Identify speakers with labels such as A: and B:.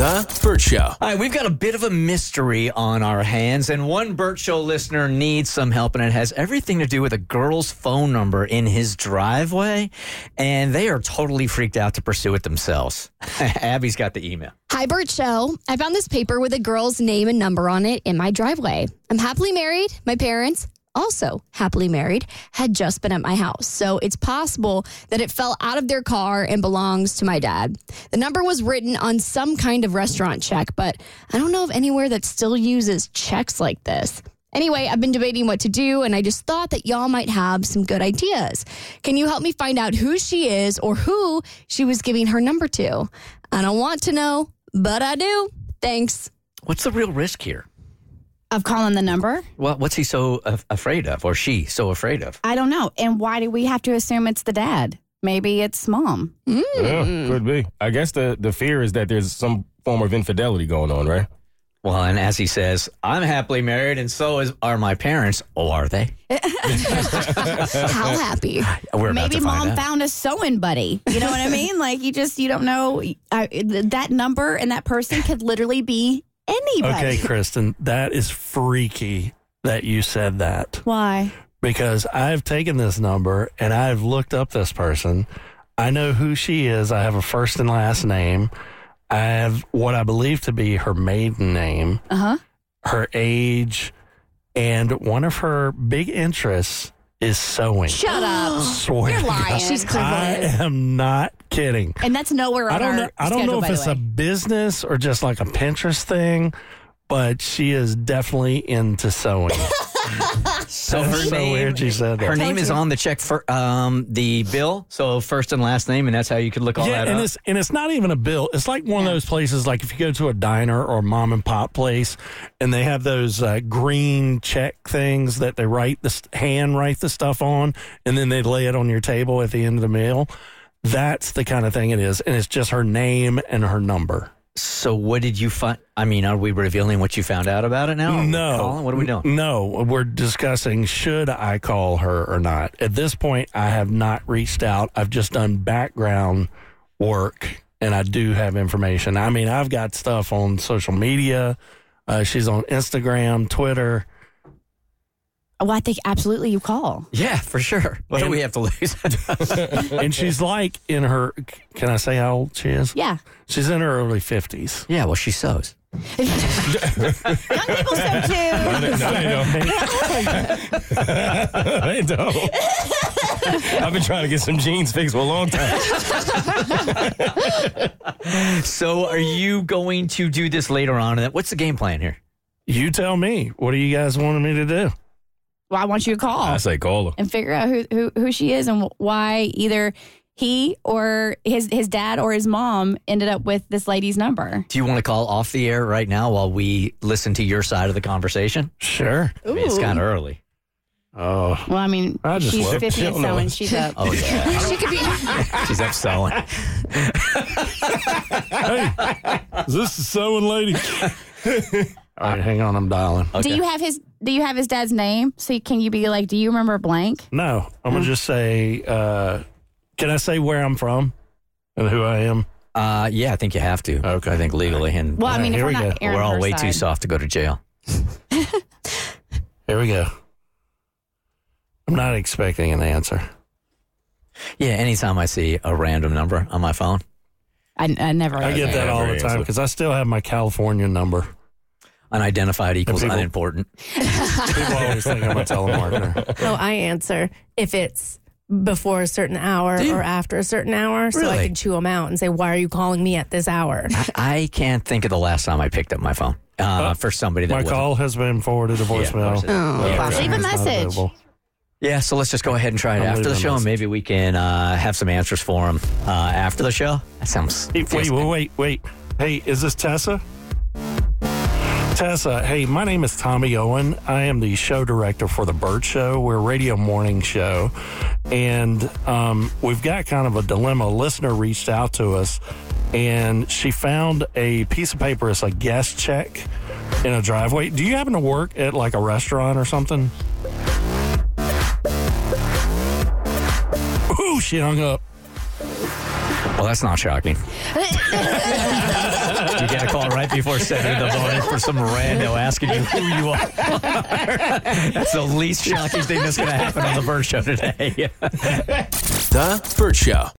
A: The Burt Show.
B: All right, we've got a bit of a mystery on our hands, and one Burt Show listener needs some help, and it has everything to do with a girl's phone number in his driveway, and they are totally freaked out to pursue it themselves. Abby's got the email.
C: Hi, Burt Show. I found this paper with a girl's name and number on it in my driveway. I'm happily married. My parents, also happily married, had just been at my house. So it's possible that it fell out of their car and belongs to my dad. The number was written on some kind of restaurant check, but I don't know of anywhere that still uses checks like this. Anyway, I've been debating what to do, and I just thought that y'all might have some good ideas. Can you help me find out who she is or who she was giving her number to? I don't want to know, but I do. Thanks.
B: What's the real risk here?
D: Of calling the number?
B: Well, what's he so af- afraid of, or she so afraid of?
D: I don't know. And why do we have to assume it's the dad? Maybe it's mom.
E: Yeah, could be. I guess the, the fear is that there's some form of infidelity going on, right?
B: Well, and as he says, I'm happily married, and so is are my parents. Oh, are they?
C: How happy.
B: We're about
D: Maybe
B: to find
D: mom
B: out.
D: found a sewing buddy. You know what I mean? like you just you don't know I, that number and that person could literally be anybody.
F: Okay, Kristen, that is freaky that you said that
D: Why?
F: because I've taken this number and I've looked up this person. I know who she is. I have a first and last name. I have what I believe to be her maiden name,
D: Uh huh.
F: her age, and one of her big interests is sewing.
D: Shut up.
F: Swear
D: You're lying. She's
F: I am not kidding.
D: And that's nowhere on
F: I don't
D: our
F: know. I don't
D: schedule,
F: know if
D: by the
F: it's a
D: way.
F: business or just like a Pinterest thing, but she is definitely into sewing.
B: So her
F: so
B: name,
F: weird you said that.
B: Her name is on the check for um, the bill. So first and last name, and that's how you could look all
F: yeah,
B: that
F: and
B: up.
F: it's and it's not even a bill. It's like one of those places, like if you go to a diner or mom and pop place, and they have those uh, green check things that they write the hand write the stuff on, and then they lay it on your table at the end of the meal. That's the kind of thing it is, and it's just her name and her number.
B: So what did you find? I mean, are we revealing what you found out about it now?
F: No.
B: What are we doing?
F: No, we're discussing should I call her or not. At this point, I have not reached out. I've just done background work and I do have information. I mean, I've got stuff on social media. Uh, she's on Instagram, Twitter.
D: Well, I think absolutely you call.
B: Yeah, for sure. What do we have to lose?
F: and she's like in her, can I say how old she is?
D: Yeah.
F: She's in her early 50s.
B: yeah, well, she sews.
D: Young people so too.
E: No, they don't. they don't. I've been trying to get some jeans fixed for a long time.
B: So are you going to do this later on? And What's the game plan here?
F: You tell me. What do you guys wanting me to do?
D: Well, I want you to call
E: I say call her.
D: and figure out who, who who she is and why either he or his his dad or his mom ended up with this lady's number.
B: Do you want to call off the air right now while we listen to your side of the conversation?
F: Sure.
B: I mean, it's kind of early.
F: Oh,
D: Well, I mean,
F: I just
D: she's 50 and
F: chilling.
D: sewing. She's up.
B: Oh yeah,
C: She could be.
B: she's up sewing.
F: hey, is this the sewing lady? All right, hang on. I'm dialing.
D: Do you have his Do you have his dad's name? So can you be like, Do you remember blank?
F: No, I'm gonna just say. Uh, can I say where I'm from and who I am?
B: Uh, yeah, I think you have to.
F: Okay.
B: I think legally, and
D: Well, I mean, if
F: here
D: we're
F: we
D: not
F: go.
D: airing
B: we're all
D: her
B: way too
D: side.
B: soft to go to jail.
F: Here we go. I'm not expecting an answer.
B: Yeah, anytime I see a random number on my phone,
D: I, I never.
F: I get that all the time because I still have my California number.
B: Unidentified equals
F: people-
B: unimportant.
F: People always think I'm a telemarketer.
G: No, I answer if it's before a certain hour
B: Do
G: or after a certain hour, so I can chew them out and say, "Why are you calling me at this hour?"
B: I can't think of the last time I picked up my phone uh, for somebody that
F: My
B: wasn't-
F: call has been forwarded to voicemail.
B: course it is. Yeah, of course
D: Leave a
B: is.
F: It's not
D: message.
B: Yeah, so let's just go ahead and try it
F: I'll
B: after the show, and maybe we can uh, have some answers for him uh, after the show. That sounds.
F: Hey, wait, wait, wait, wait. Hey, is this Tessa? Tessa, hey, my name is Tommy Owen. I am the show director for The Burt Show. We're a radio morning show. And um, we've got kind of a dilemma. A listener reached out to us and she found a piece of paper as a guest check in a driveway. Do you happen to work at like a restaurant or something? Ooh, she hung up.
B: Well, that's not shocking. you get a call right before seven in the morning for some rando asking you who you are. that's the least shocking thing that's going to happen on the Burt Show today.
A: The Burt Show.